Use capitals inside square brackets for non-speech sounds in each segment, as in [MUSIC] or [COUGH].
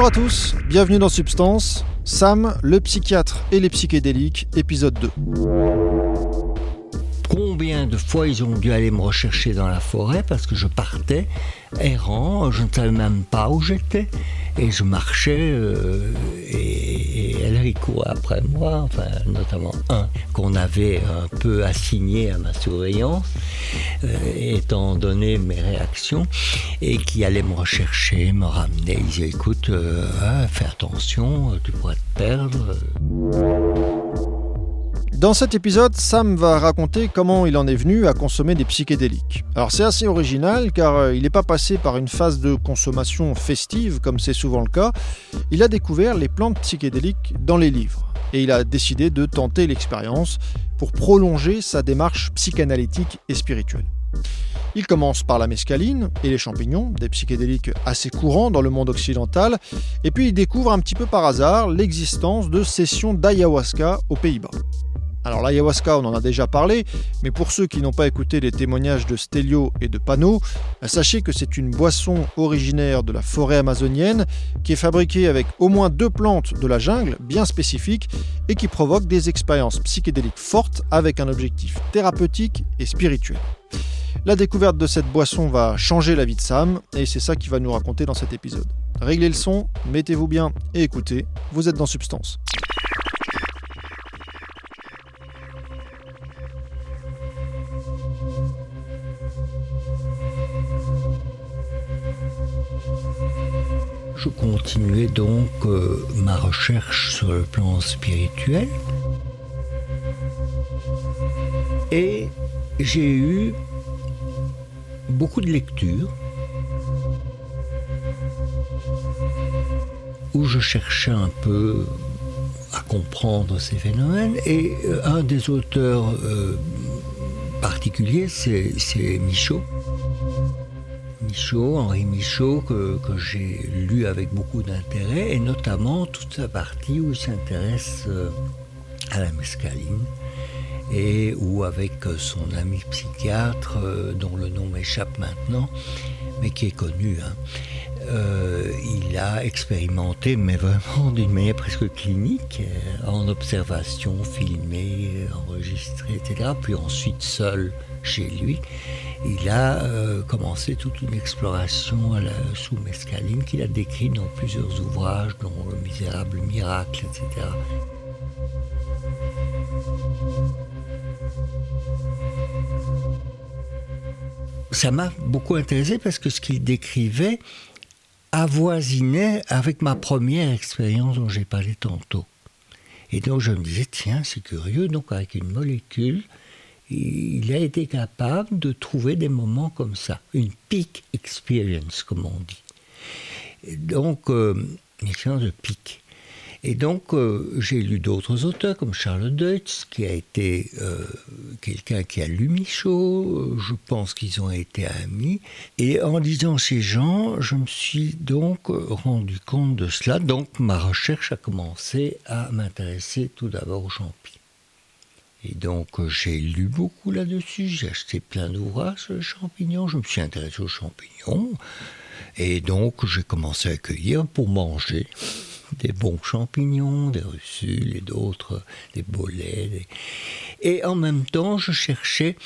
Bonjour à tous, bienvenue dans Substance. Sam, le psychiatre et les psychédéliques, épisode 2. Combien de fois ils ont dû aller me rechercher dans la forêt parce que je partais errant, je ne savais même pas où j'étais et je marchais euh, et, elle courait après moi, enfin notamment un qu'on avait un peu assigné à ma surveillance euh, étant donné mes réactions et qui allait me rechercher, me ramener. Il disait écoute, euh, hein, fais attention, tu pourrais te perdre. Dans cet épisode, Sam va raconter comment il en est venu à consommer des psychédéliques. Alors c'est assez original car euh, il n'est pas passé par une phase de consommation festive comme c'est souvent le cas. Il a découvert les plantes psychédéliques dans les livres et il a décidé de tenter l'expérience pour prolonger sa démarche psychanalytique et spirituelle. Il commence par la mescaline et les champignons, des psychédéliques assez courants dans le monde occidental, et puis il découvre un petit peu par hasard l'existence de sessions d'ayahuasca aux Pays-Bas. Alors l'ayahuasca, on en a déjà parlé, mais pour ceux qui n'ont pas écouté les témoignages de Stelio et de Pano, sachez que c'est une boisson originaire de la forêt amazonienne qui est fabriquée avec au moins deux plantes de la jungle bien spécifiques et qui provoque des expériences psychédéliques fortes avec un objectif thérapeutique et spirituel. La découverte de cette boisson va changer la vie de Sam et c'est ça qu'il va nous raconter dans cet épisode. Réglez le son, mettez-vous bien et écoutez, vous êtes dans Substance. Je continuais donc euh, ma recherche sur le plan spirituel. Et j'ai eu beaucoup de lectures où je cherchais un peu à comprendre ces phénomènes. Et euh, un des auteurs euh, particuliers, c'est Michaud. Michaud, Henri Michaud, que, j'ai lu avec beaucoup d'intérêt, et notamment toute sa partie où il s'intéresse euh, à la mescaline, et où avec son ami psychiatre, euh, dont le nom m'échappe maintenant, mais qui est connu, hein, euh, il a expérimenté, mais vraiment d'une manière presque clinique, euh, en observation, filmé, enregistré, etc. Puis ensuite seul chez lui, il a euh, commencé toute une exploration sous mescaline qu'il a décrite dans plusieurs ouvrages, dont Le misérable miracle, etc. Ça m'a beaucoup intéressé parce que ce qu'il décrivait avoisinait avec ma première expérience dont j'ai parlé tantôt. Et donc je me disais, tiens, c'est curieux, donc avec une molécule, il a été capable de trouver des moments comme ça, une peak experience, comme on dit. Donc, euh, une expérience de pic. Et donc, euh, j'ai lu d'autres auteurs comme Charles Deutz, qui a été euh, quelqu'un qui a lu Michaud. Je pense qu'ils ont été amis. Et en lisant ces gens, je me suis donc rendu compte de cela. Donc, ma recherche a commencé à m'intéresser tout d'abord aux champignons. Et donc euh, j'ai lu beaucoup là-dessus, j'ai acheté plein d'ouvrages sur champignons, je me suis intéressé aux champignons, et donc j'ai commencé à cueillir pour manger des bons champignons, des russules et d'autres, des bolets. des- Et en même temps, je cherchais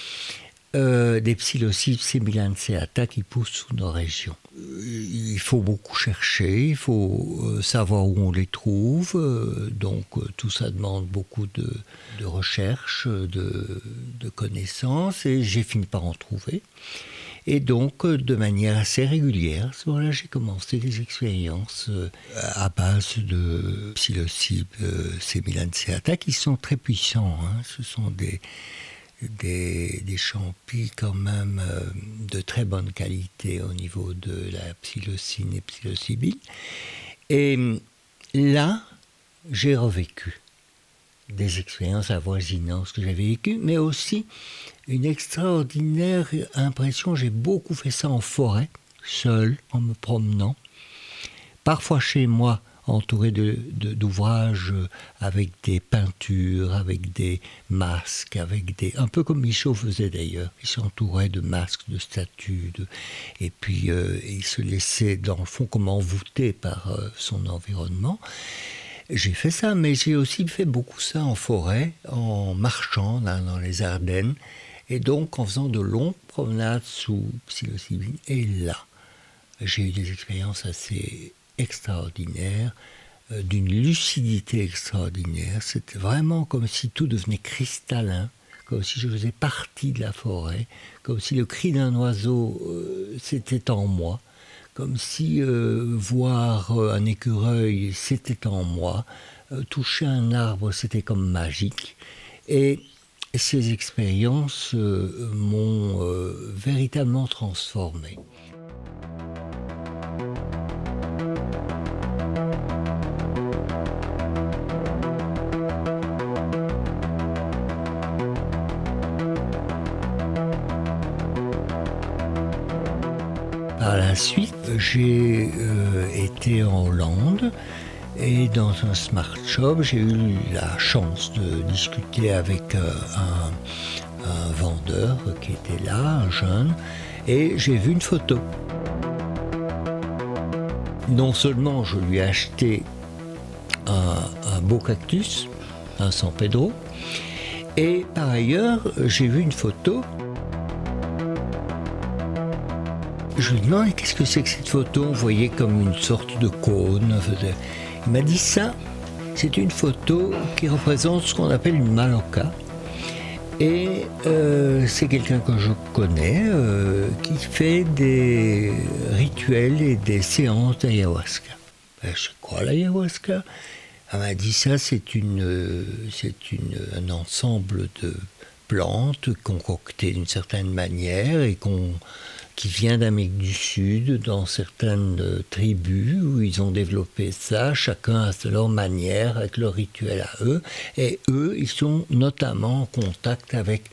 euh, des psilocybes semilanceata qui poussent sous nos régions. Euh, Il faut beaucoup chercher, il faut euh, savoir où on les trouve, euh, donc tout ça demande beaucoup de, de recherche, de, connaissances, et j'ai fini par en trouver. Et donc, de manière assez régulière, à ce moment-là, j'ai commencé des expériences à base de psilocybes semilanceata qui sont très puissants. hein. Ce sont des, des, des champis quand même euh, de très bonne qualité au niveau de la psilocine et psilocybine. Et hum, là, j'ai revécu des expériences avoisinant ce que j'avais vécu, mais aussi une extraordinaire impression. J'ai beaucoup fait ça en forêt, seul, en me promenant. Parfois chez moi, entouré d'ouvrages de, avec des peintures, avec des masques, avec des un peu comme Michaud faisait d'ailleurs. Il s'entourait de masques, de statues, et puis euh, il se laissait dans le fond comme envoûté par euh, son environnement. J'ai fait ça, mais j'ai aussi fait beaucoup ça en forêt, en marchant dans les Ardennes, et donc en faisant de longues promenades sous psilocybine. Et là, j'ai eu des expériences assez extraordinaires, euh, d'une lucidité extraordinaire. C'était vraiment comme si tout devenait cristallin, comme si je faisais partie de la forêt, comme si le cri d'un oiseau, euh, c'était en moi comme si euh, voir un écureuil, c'était en moi, toucher un arbre, c'était comme magique. Et ces expériences m'ont véritablement transformé. Par la suite, j'ai euh, été en Hollande et dans un smart shop, j'ai eu la chance de discuter avec euh, un, vendeur qui était là, un jeune, et j'ai vu une photo. Non seulement je lui ai acheté un beau cactus, un San Pedro, et par ailleurs, j'ai vu une photo Je lui demande qu'est-ce que c'est que cette photo? On voyait comme une sorte de cône. Il m'a dit ça, c'est une photo qui représente ce qu'on appelle une maloca. Et euh, c'est quelqu'un que je connais euh, qui fait des rituels et des séances d'ayahuasca. Ben, je quoi l'ayahuasca Elle m'a dit ça, c'est une, une, un ensemble de plantes concoctées d'une certaine manière et qu'on qui vient d'Amérique du Sud, dans certaines euh, tribus où ils ont développé ça, chacun à leur manière, avec leur rituel à eux. Et eux, ils sont notamment en contact avec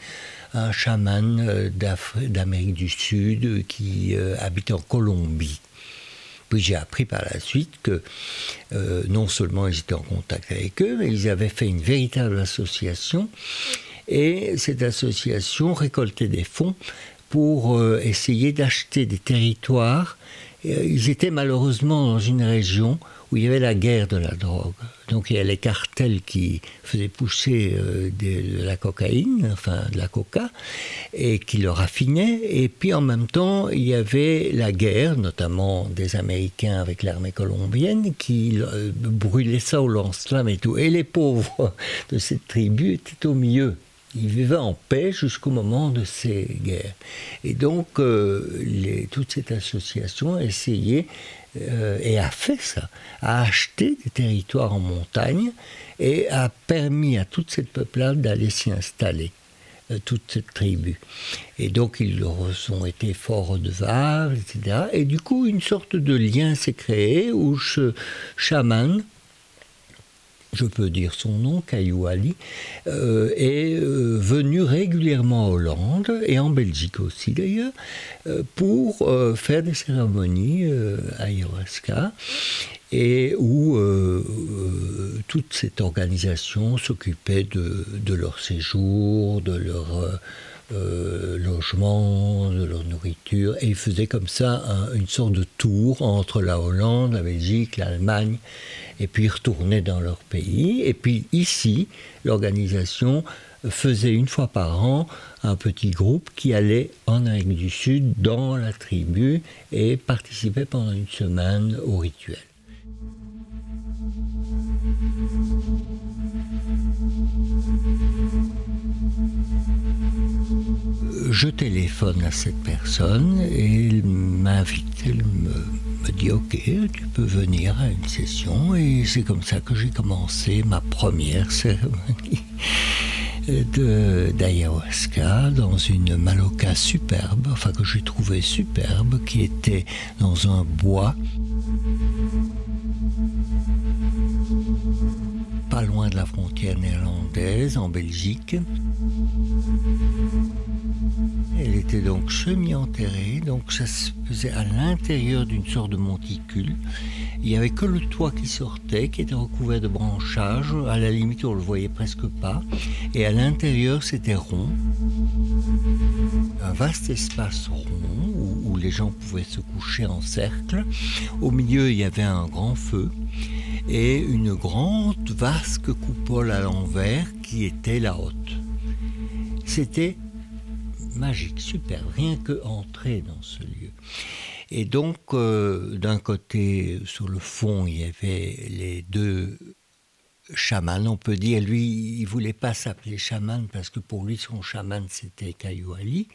un chaman euh, d'Amérique du Sud qui euh, habite en Colombie. Puis j'ai appris par la suite que non seulement ils étaient en contact avec eux, mais ils avaient fait une véritable association. Et cette association récoltait des fonds pour euh, essayer d'acheter des territoires. Euh, ils étaient malheureusement dans une région où il y avait la guerre de la drogue. Donc il y a les cartels qui faisaient pousser euh, de, la cocaïne, enfin de la coca, et qui le raffinaient. Et puis en même temps, il y avait la guerre, notamment des Américains avec l'armée colombienne, qui brûlaient ça au lance-flammes et tout. Et les pauvres [LAUGHS] de cette tribu étaient au milieu ils vivaient en paix jusqu'au moment de ces guerres. Et donc, euh, toute cette association a essayé euh, et a fait ça, a acheté des territoires en montagne et a permis à toute cette peuplade d'aller s'y installer euh, toute cette tribu. Et donc ils ont été fort redevables, etc. Et du coup, une sorte de lien s'est créé où ce chaman je peux dire son nom, Caillou Ali, euh, est euh, venu régulièrement en Hollande et en Belgique aussi d'ailleurs euh, pour faire des cérémonies ayahuasca et où toute cette organisation s'occupait de, leur séjour, de leur euh, logement, de leur nourriture, et ils faisaient comme ça une sorte de tour entre la Hollande, la Belgique, l'Allemagne, et puis ils retournaient dans leur pays. Et puis ici, l'organisation faisait une fois par an un petit groupe qui allait en Amérique du Sud dans la tribu et participait pendant une semaine au rituel. Téléphone à cette personne et elle m'invite, elle me, dit ok, tu peux venir à une session et c'est comme ça que j'ai commencé ma première [LAUGHS] cérémonie d'ayahuasca dans une maloca superbe, enfin que j'ai trouvé superbe, qui était dans un bois pas loin de la frontière néerlandaise en Belgique. Elle était donc semi-enterrée, donc ça se faisait à l'intérieur d'une sorte de monticule. Il n'y avait que le toit qui sortait, qui était recouvert de branchages. À la limite, on le voyait presque pas. Et à l'intérieur, c'était rond. Un vaste espace rond où, où les gens pouvaient se coucher en cercle. Au milieu, il y avait un grand feu et une grande vasque coupole à l'envers qui était la haute. C'était magique, super, rien que entrer dans ce lieu. Et donc, euh, d'un côté, sur le fond, il y avait les deux chamans, on peut dire. Lui, il voulait pas s'appeler chaman parce que pour lui, son chaman, c'était Caillou Ali.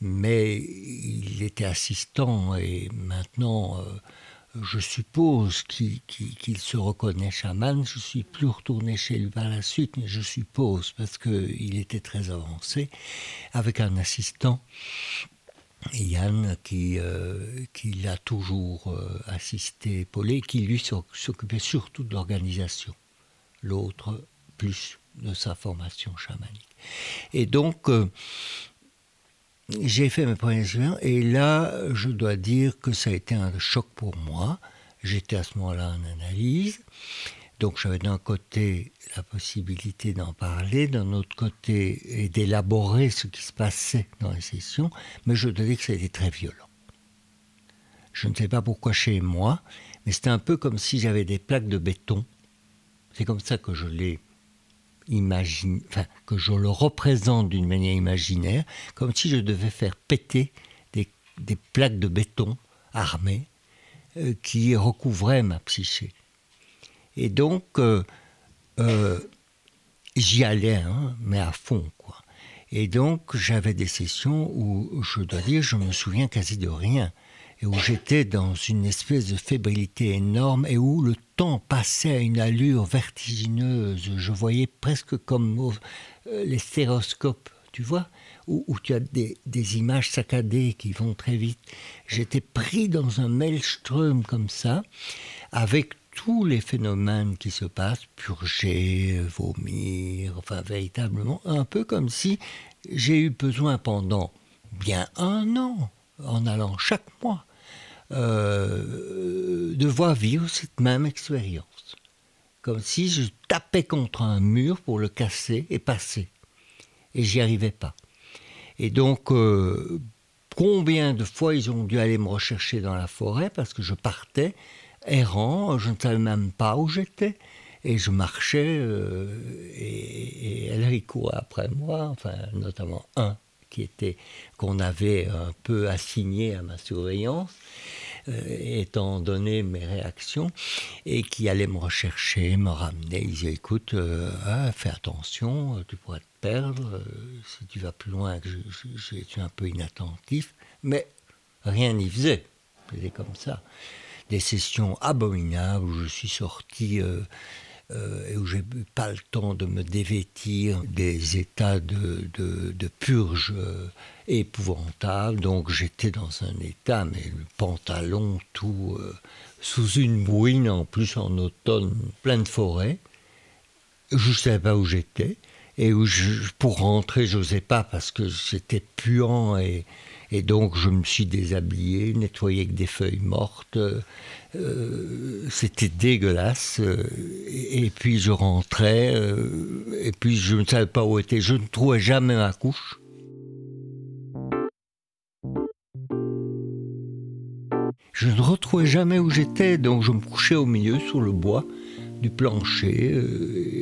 Mais il était assistant et maintenant, euh, je suppose qu'il se reconnaît chaman. Je suis plus retourné chez lui par la suite, mais je suppose parce qu'il était très avancé, avec un assistant, Yann, qui, euh, qui l'a toujours euh, assisté, épaulé, qui lui s'occupait surtout de l'organisation. L'autre, plus de sa formation chamanique. Et donc, euh, j'ai fait mes premières expériences et là, je dois dire que ça a été un choc pour moi. J'étais à ce moment-là en analyse. Donc j'avais d'un côté la possibilité d'en parler, d'un autre côté et d'élaborer ce qui se passait dans les sessions, mais je dois dire que ça a été très violent. Je ne sais pas pourquoi chez moi, mais c'était un peu comme si j'avais des plaques de béton. C'est comme ça que je l'ai que je le représente d'une manière imaginaire, comme si je devais faire péter des, plaques de béton armées euh, qui recouvraient ma psyché. Et donc, euh, euh, j'y allais, hein, mais à fond, quoi. Et donc, j'avais des sessions où, je dois dire, je me souviens quasi de rien et où j'étais dans une espèce de fébrilité énorme et où le temps passait à une allure vertigineuse. Je voyais presque comme euh, les stéréoscopes, tu vois, où, tu as des, images saccadées qui vont très vite. J'étais pris dans un maelstrom comme ça, avec tous les phénomènes qui se passent, purger, vomir, enfin véritablement, un peu comme si j'ai eu besoin pendant bien un an en allant chaque mois, euh, de voir vivre cette même expérience. Comme si je tapais contre un mur pour le casser et passer. Et j'y arrivais pas. Et donc, euh, combien de fois ils ont dû aller me rechercher dans la forêt parce que je partais errant, je ne savais même pas où j'étais. Et je marchais, euh, et, et courait après moi, enfin, notamment un qui était qu'on avait un peu assigné à ma surveillance, euh, étant donné mes réactions, et qui allait me rechercher, me ramener. Il disait écoute, euh, ah, fais attention, tu pourrais te perdre euh, si tu vas plus loin. Que je, suis un peu inattentif, mais rien n'y faisait. C'était comme ça. Des sessions abominables où je suis sorti et où j'ai pas le temps de me dévêtir des états de, de, purge euh, épouvantables. Donc j'étais dans un état, mais le pantalon tout euh, sous une bouine, en plus en automne, plein de forêt. Je ne savais pas où j'étais. Et où pour rentrer, je n'osais pas parce que c'était puant et, et donc je me suis déshabillé, nettoyé avec des feuilles mortes. Euh, c'était dégueulasse. Euh, et, puis je rentrais, euh, et puis je ne savais pas où était. Je ne trouvais jamais ma couche. Je ne retrouvais jamais où j'étais, donc je me couchais au milieu sur le bois du plancher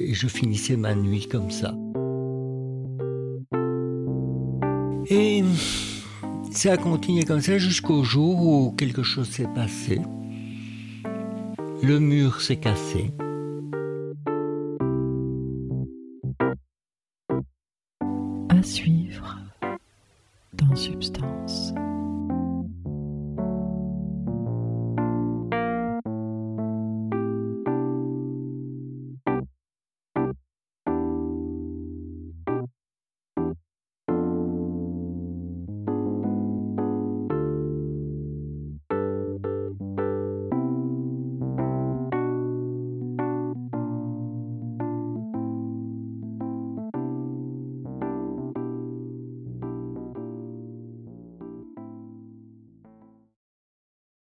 et je finissais ma nuit comme ça. Et ça a continué comme ça jusqu'au jour où quelque chose s'est passé. Le mur s'est cassé.